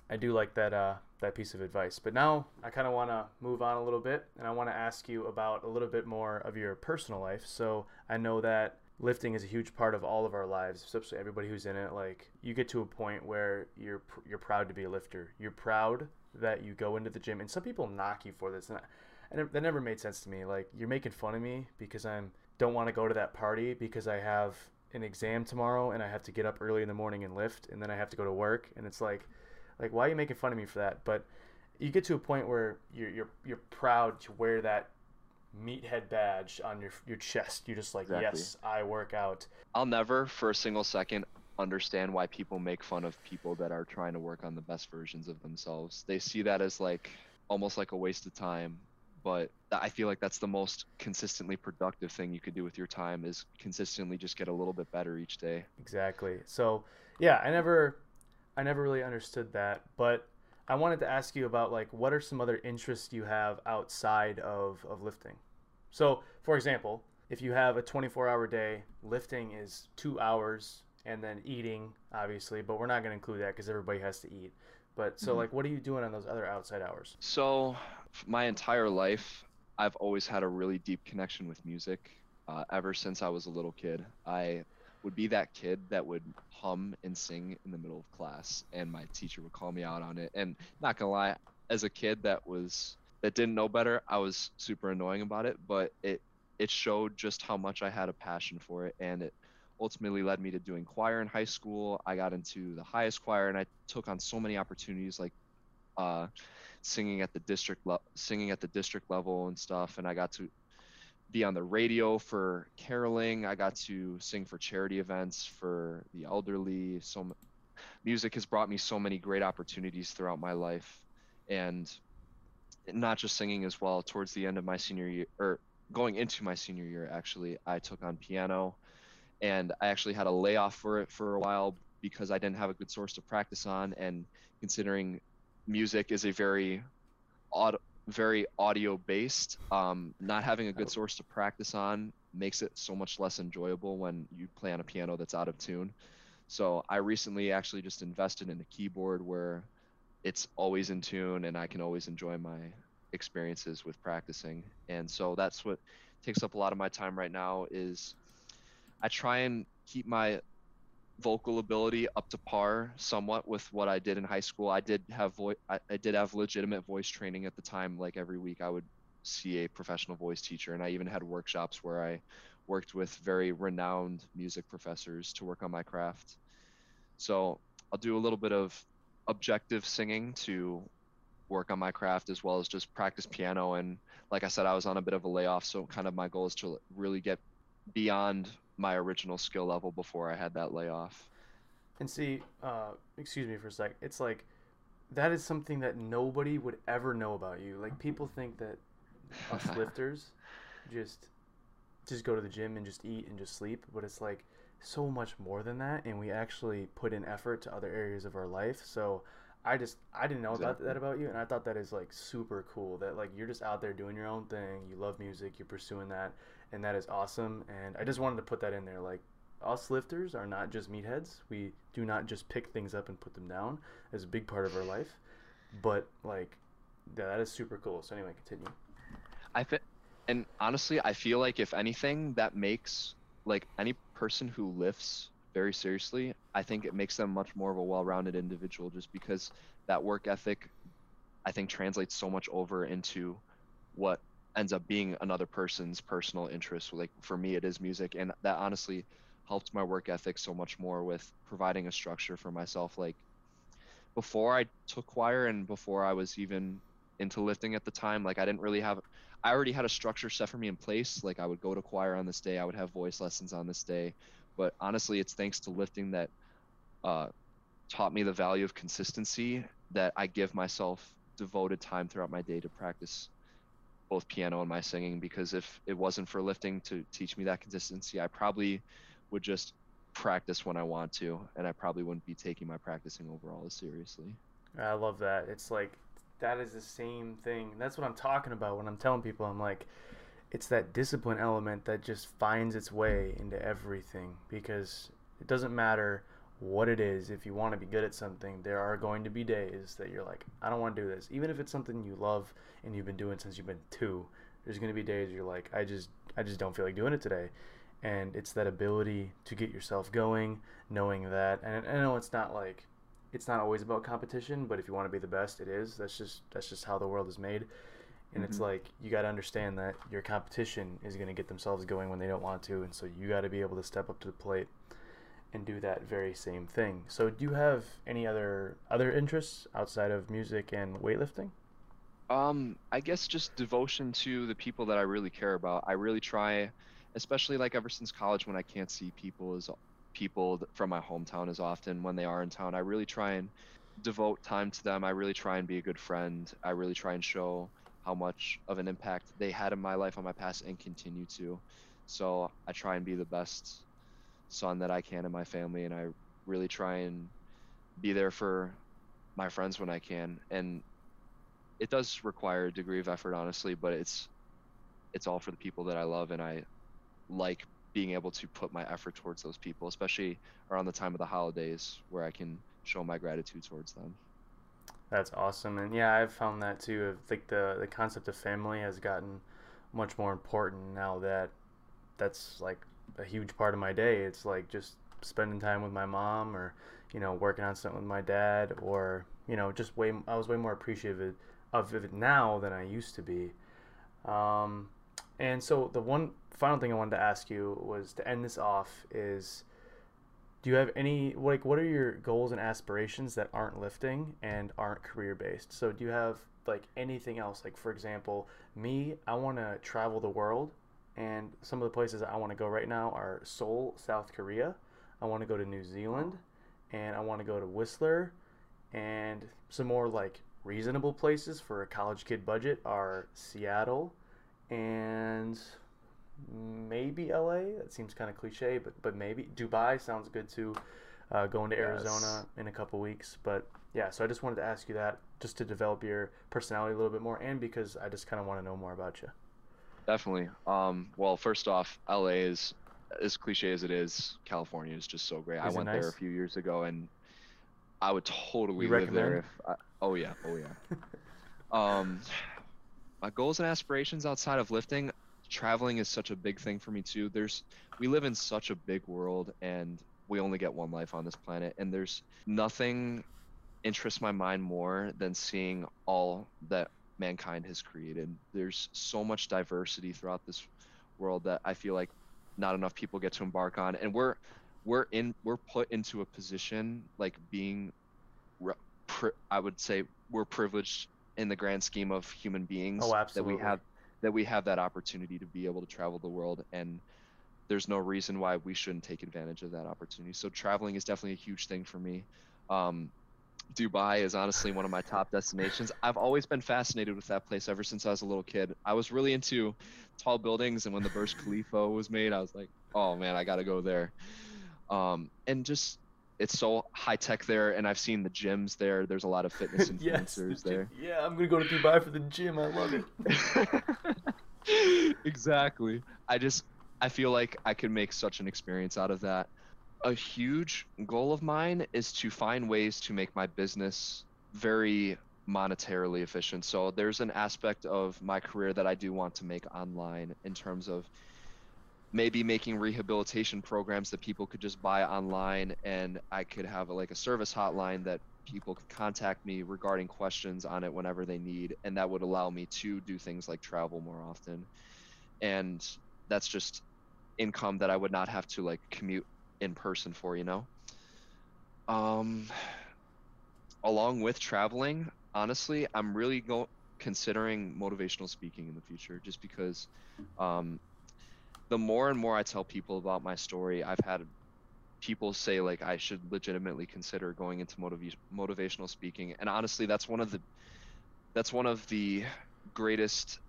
I do like that uh, that piece of advice. But now I kind of want to move on a little bit, and I want to ask you about a little bit more of your personal life. So I know that lifting is a huge part of all of our lives, especially everybody who's in it. Like you get to a point where you're you're proud to be a lifter. You're proud that you go into the gym, and some people knock you for this, and, I, and that never made sense to me. Like you're making fun of me because I'm don't want to go to that party because I have an exam tomorrow and I have to get up early in the morning and lift, and then I have to go to work, and it's like like, why are you making fun of me for that? But you get to a point where you're you're you're proud to wear that meathead badge on your your chest. You're just like, exactly. yes, I work out. I'll never, for a single second, understand why people make fun of people that are trying to work on the best versions of themselves. They see that as like almost like a waste of time. But I feel like that's the most consistently productive thing you could do with your time is consistently just get a little bit better each day. Exactly. So yeah, I never I never really understood that, but I wanted to ask you about like what are some other interests you have outside of, of lifting? So, for example, if you have a 24 hour day, lifting is two hours and then eating, obviously, but we're not going to include that because everybody has to eat. But so, mm-hmm. like, what are you doing on those other outside hours? So, my entire life, I've always had a really deep connection with music. Uh, ever since I was a little kid, I would be that kid that would hum and sing in the middle of class and my teacher would call me out on it and not gonna lie as a kid that was that didn't know better i was super annoying about it but it it showed just how much i had a passion for it and it ultimately led me to doing choir in high school i got into the highest choir and i took on so many opportunities like uh, singing at the district le- singing at the district level and stuff and i got to be on the radio for caroling. I got to sing for charity events for the elderly. So music has brought me so many great opportunities throughout my life and not just singing as well towards the end of my senior year or going into my senior year actually I took on piano and I actually had a layoff for it for a while because I didn't have a good source to practice on and considering music is a very odd very audio based. Um, not having a good source to practice on makes it so much less enjoyable when you play on a piano that's out of tune. So I recently actually just invested in a keyboard where it's always in tune and I can always enjoy my experiences with practicing. And so that's what takes up a lot of my time right now is I try and keep my vocal ability up to par somewhat with what I did in high school. I did have voice I, I, did have legitimate voice training at the time. Like every week I would see a professional voice teacher and I even had workshops where I worked with very renowned music professors to work on my craft. So I'll do a little bit of objective singing to work on my craft as well as just practice piano and like I said I was on a bit of a layoff so kind of my goal is to really get beyond my original skill level before I had that layoff. And see, uh, excuse me for a sec. It's like that is something that nobody would ever know about you. Like people think that us lifters just just go to the gym and just eat and just sleep, but it's like so much more than that and we actually put in effort to other areas of our life. So I just I didn't know exactly. about that about you and I thought that is like super cool that like you're just out there doing your own thing. You love music, you're pursuing that and that is awesome. And I just wanted to put that in there. Like, us lifters are not just meatheads. We do not just pick things up and put them down. It's a big part of our life. But, like, yeah, that is super cool. So, anyway, continue. I fit, and honestly, I feel like if anything, that makes like any person who lifts very seriously, I think it makes them much more of a well-rounded individual just because that work ethic I think translates so much over into what ends up being another person's personal interest. Like for me, it is music, and that honestly helped my work ethic so much more with providing a structure for myself. Like before I took choir and before I was even into lifting at the time, like I didn't really have. I already had a structure set for me in place. Like I would go to choir on this day, I would have voice lessons on this day. But honestly, it's thanks to lifting that uh, taught me the value of consistency that I give myself devoted time throughout my day to practice both piano and my singing because if it wasn't for lifting to teach me that consistency, I probably would just practice when I want to, and I probably wouldn't be taking my practicing overall as seriously. I love that. It's like that is the same thing. That's what I'm talking about when I'm telling people. I'm like, it's that discipline element that just finds its way into everything because it doesn't matter what it is. If you want to be good at something, there are going to be days that you're like, I don't want to do this. Even if it's something you love and you've been doing since you've been two, there's going to be days you're like, I just, I just don't feel like doing it today. And it's that ability to get yourself going, knowing that. And I know it's not like, it's not always about competition, but if you want to be the best, it is. That's just, that's just how the world is made. And mm-hmm. it's like you got to understand that your competition is going to get themselves going when they don't want to, and so you got to be able to step up to the plate and do that very same thing. So, do you have any other other interests outside of music and weightlifting? Um, I guess just devotion to the people that I really care about. I really try, especially like ever since college when I can't see people as people from my hometown as often when they are in town. I really try and devote time to them. I really try and be a good friend. I really try and show how much of an impact they had in my life on my past and continue to. So I try and be the best son that I can in my family, and I really try and be there for my friends when I can. And it does require a degree of effort, honestly, but it's it's all for the people that I love, and I like being able to put my effort towards those people, especially around the time of the holidays where I can show my gratitude towards them. That's awesome, and yeah, I've found that too. I think the the concept of family has gotten much more important now that that's like a huge part of my day. It's like just spending time with my mom, or you know, working on something with my dad, or you know, just way. I was way more appreciative of it now than I used to be. Um, and so the one final thing I wanted to ask you was to end this off is do you have any like what are your goals and aspirations that aren't lifting and aren't career based so do you have like anything else like for example me i want to travel the world and some of the places i want to go right now are seoul south korea i want to go to new zealand and i want to go to whistler and some more like reasonable places for a college kid budget are seattle and maybe LA. That seems kind of cliche, but but maybe Dubai sounds good too. Uh, going to Arizona yes. in a couple weeks, but yeah. So I just wanted to ask you that just to develop your personality a little bit more, and because I just kind of want to know more about you. Definitely. Um, well, first off, LA is as cliche as it is. California is just so great. Is I went nice? there a few years ago, and I would totally live there. If I, oh yeah, oh yeah. um, my goals and aspirations outside of lifting, traveling is such a big thing for me too. There's we live in such a big world and we only get one life on this planet and there's nothing interests my mind more than seeing all that mankind has created. There's so much diversity throughout this world that I feel like not enough people get to embark on. And we're we're in we're put into a position like being I would say we're privileged in the grand scheme of human beings oh, that we have that we have that opportunity to be able to travel the world. And there's no reason why we shouldn't take advantage of that opportunity. So traveling is definitely a huge thing for me. Um, dubai is honestly one of my top destinations i've always been fascinated with that place ever since i was a little kid i was really into tall buildings and when the burj khalifa was made i was like oh man i gotta go there um, and just it's so high tech there, and I've seen the gyms there. There's a lot of fitness influencers yes, the there. Yeah, I'm gonna go to Dubai for the gym. I love it. exactly. I just I feel like I could make such an experience out of that. A huge goal of mine is to find ways to make my business very monetarily efficient. So there's an aspect of my career that I do want to make online in terms of maybe making rehabilitation programs that people could just buy online and I could have like a service hotline that people could contact me regarding questions on it whenever they need and that would allow me to do things like travel more often. And that's just income that I would not have to like commute in person for, you know. Um along with traveling, honestly, I'm really considering motivational speaking in the future just because um, the more and more I tell people about my story, I've had people say like I should legitimately consider going into motiv- motivational speaking. And honestly, that's one of the that's one of the greatest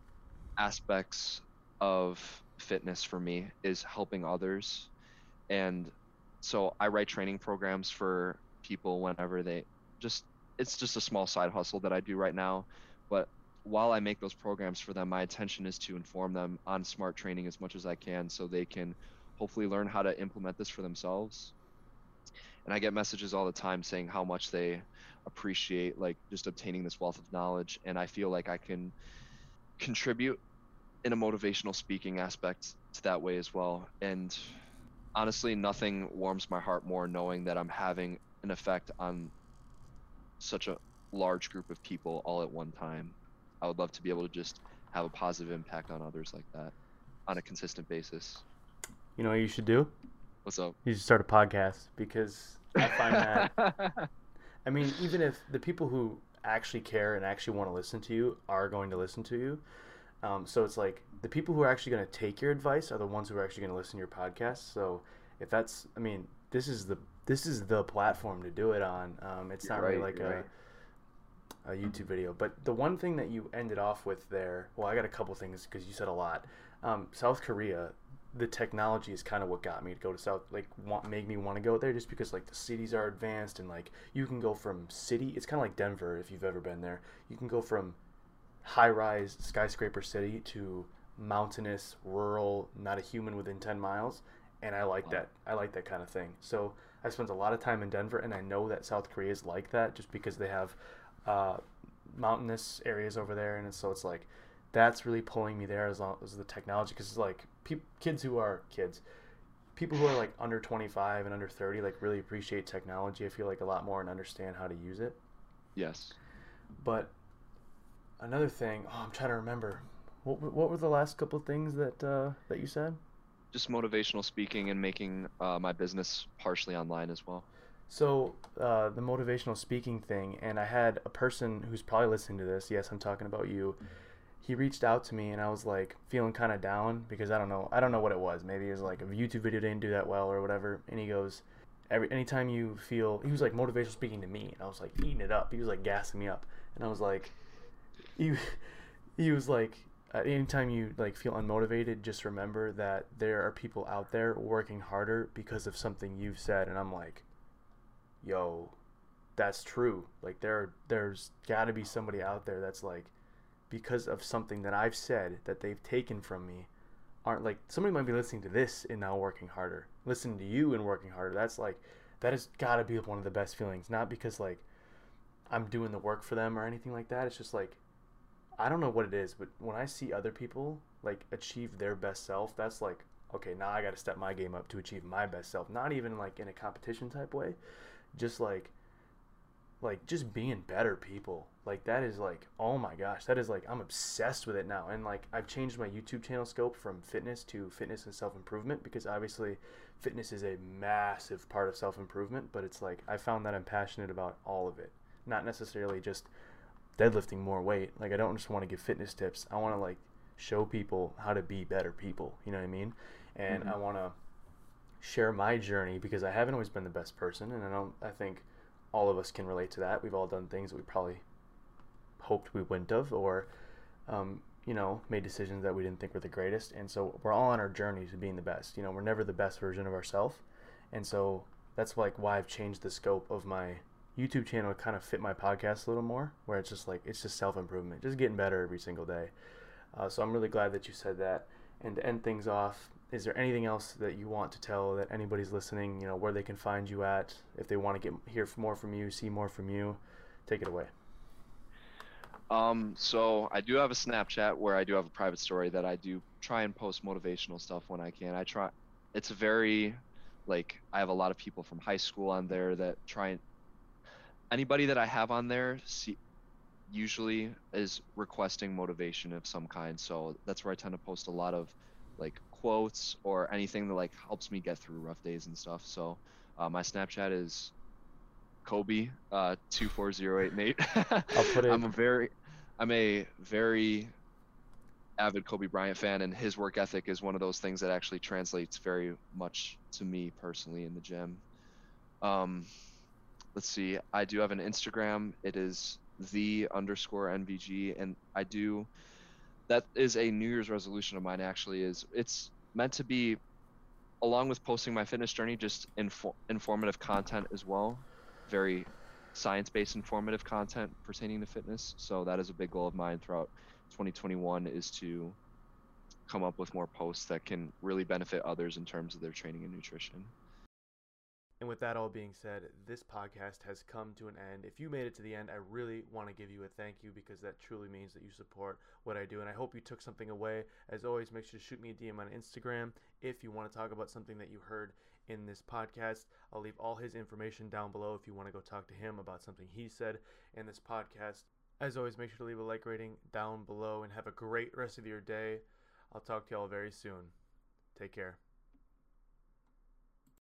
aspects of fitness for me is helping others. And so I write training programs for people whenever they just it's just a small side hustle that I do right now. But while I make those programs for them, my intention is to inform them on smart training as much as I can so they can hopefully learn how to implement this for themselves. And I get messages all the time saying how much they appreciate like just obtaining this wealth of knowledge and I feel like I can contribute in a motivational speaking aspect to that way as well. And honestly, nothing warms my heart more knowing that I'm having an effect on such a large group of people all at one time. I would love to be able to just have a positive impact on others like that on a consistent basis. You know what you should do? What's up? You should start a podcast because I find that. I mean, even if the people who actually care and actually want to listen to you are going to listen to you, um, so it's like the people who are actually going to take your advice are the ones who are actually going to listen to your podcast. So if that's, I mean, this is the this is the platform to do it on. Um, it's You're not right, really like a right. a YouTube video. But the one thing that you ended off with there, well, I got a couple things because you said a lot. Um, South Korea, the technology is kind of what got me to go to South, like, want, make me want to go there just because, like, the cities are advanced and, like, you can go from city, it's kind of like Denver if you've ever been there. You can go from high rise skyscraper city to mountainous, rural, not a human within 10 miles. And I like Wow. that. I like that kind of thing. So I spent a lot of time in Denver, and I know that South Korea is like that just because they have uh, mountainous areas over there, and so it's like that's really pulling me there as long as the technology because it's like peop kids who are kids, people who are like under 25 and under 30 like really appreciate technology. I feel like a lot more and understand how to use it. Yes. But another thing, oh, I'm trying to remember. What, were- what were the last couple of things that uh, that you said? Just motivational speaking and making uh, my business partially online as well. So uh, the motivational speaking thing, and I had a person who's probably listening to this. Yes, I'm talking about you. He reached out to me, and I was like feeling kind of down because I don't know. I don't know what it was. Maybe it was like a YouTube video didn't do that well or whatever. And he goes, every anytime you feel, he was like motivational speaking to me, and I was like eating it up. He was like gassing me up, and I was like, he, he was like, uh, anytime you like feel unmotivated, just remember that there are people out there working harder because of something you've said. And I'm like, yo, that's true. Like there there's got to be somebody out there that's like because of something that I've said that they've taken from me aren't like somebody might be listening to this and now working harder. Listening to you and working harder. That's like that has got to be one of the best feelings. Not because like I'm doing the work for them or anything like that. It's just like I don't know what it is, but when I see other people like achieve their best self, that's like okay, now I got to step my game up to achieve my best self. Not even like in a competition type way, just like like just being better people. Like that is like oh my gosh, that is like I'm obsessed with it now. And like I've changed my YouTube channel scope from fitness to fitness and self-improvement because obviously fitness is a massive part of self-improvement, but it's like I found that I'm passionate about all of it. Not necessarily just deadlifting more weight. Like I don't just want to give fitness tips. I want to like show people how to be better people. You know what I mean? And Mhm. I want to share my journey because I haven't always been the best person, and I don't. I think all of us can relate to that. We've all done things that we probably hoped we wouldn't have, or um, you know, made decisions that we didn't think were the greatest. And so we're all on our journey to being the best. You know, we're never the best version of ourselves, and so that's like why I've changed the scope of my YouTube channel kind of fit my podcast a little more, where it's just like it's just self improvement, just getting better every single day. Uh, so I'm really glad that you said that. And to end things off, is there anything else that you want to tell that anybody's listening? You know where they can find you at if they want to get hear more from you, see more from you. Take it away. Um, so I do have a Snapchat where I do have a private story that I do try and post motivational stuff when I can. I try. It's a very like I have a lot of people from high school on there that try and anybody that I have on there see usually is requesting motivation of some kind. So that's where I tend to post a lot of like quotes or anything that like helps me get through rough days and stuff. So uh, my Snapchat is Kobe uh, two four zero eight Nate. I'll put it. I'm a very, I'm a very avid Kobe Bryant fan, and his work ethic is one of those things that actually translates very much to me personally in the gym. Um, let's see. I do have an Instagram. It is the underscore NVG, and I do. That is a New Year's resolution of mine. Actually, is it's meant to be, along with posting my fitness journey, just info- informative content as well. Very science-based informative content pertaining to fitness. So that is a big goal of mine throughout 2021 is to come up with more posts that can really benefit others in terms of their training and nutrition. And with that all being said, this podcast has come to an end. If you made it to the end, I really want to give you a thank you because that truly means that you support what I do. And I hope you took something away. As always, make sure to shoot me a DM on Instagram if you want to talk about something that you heard in this podcast. I'll leave all his information down below if you want to go talk to him about something he said in this podcast. As always, make sure to leave a like rating down below and have a great rest of your day. I'll talk to y'all very soon. Take care.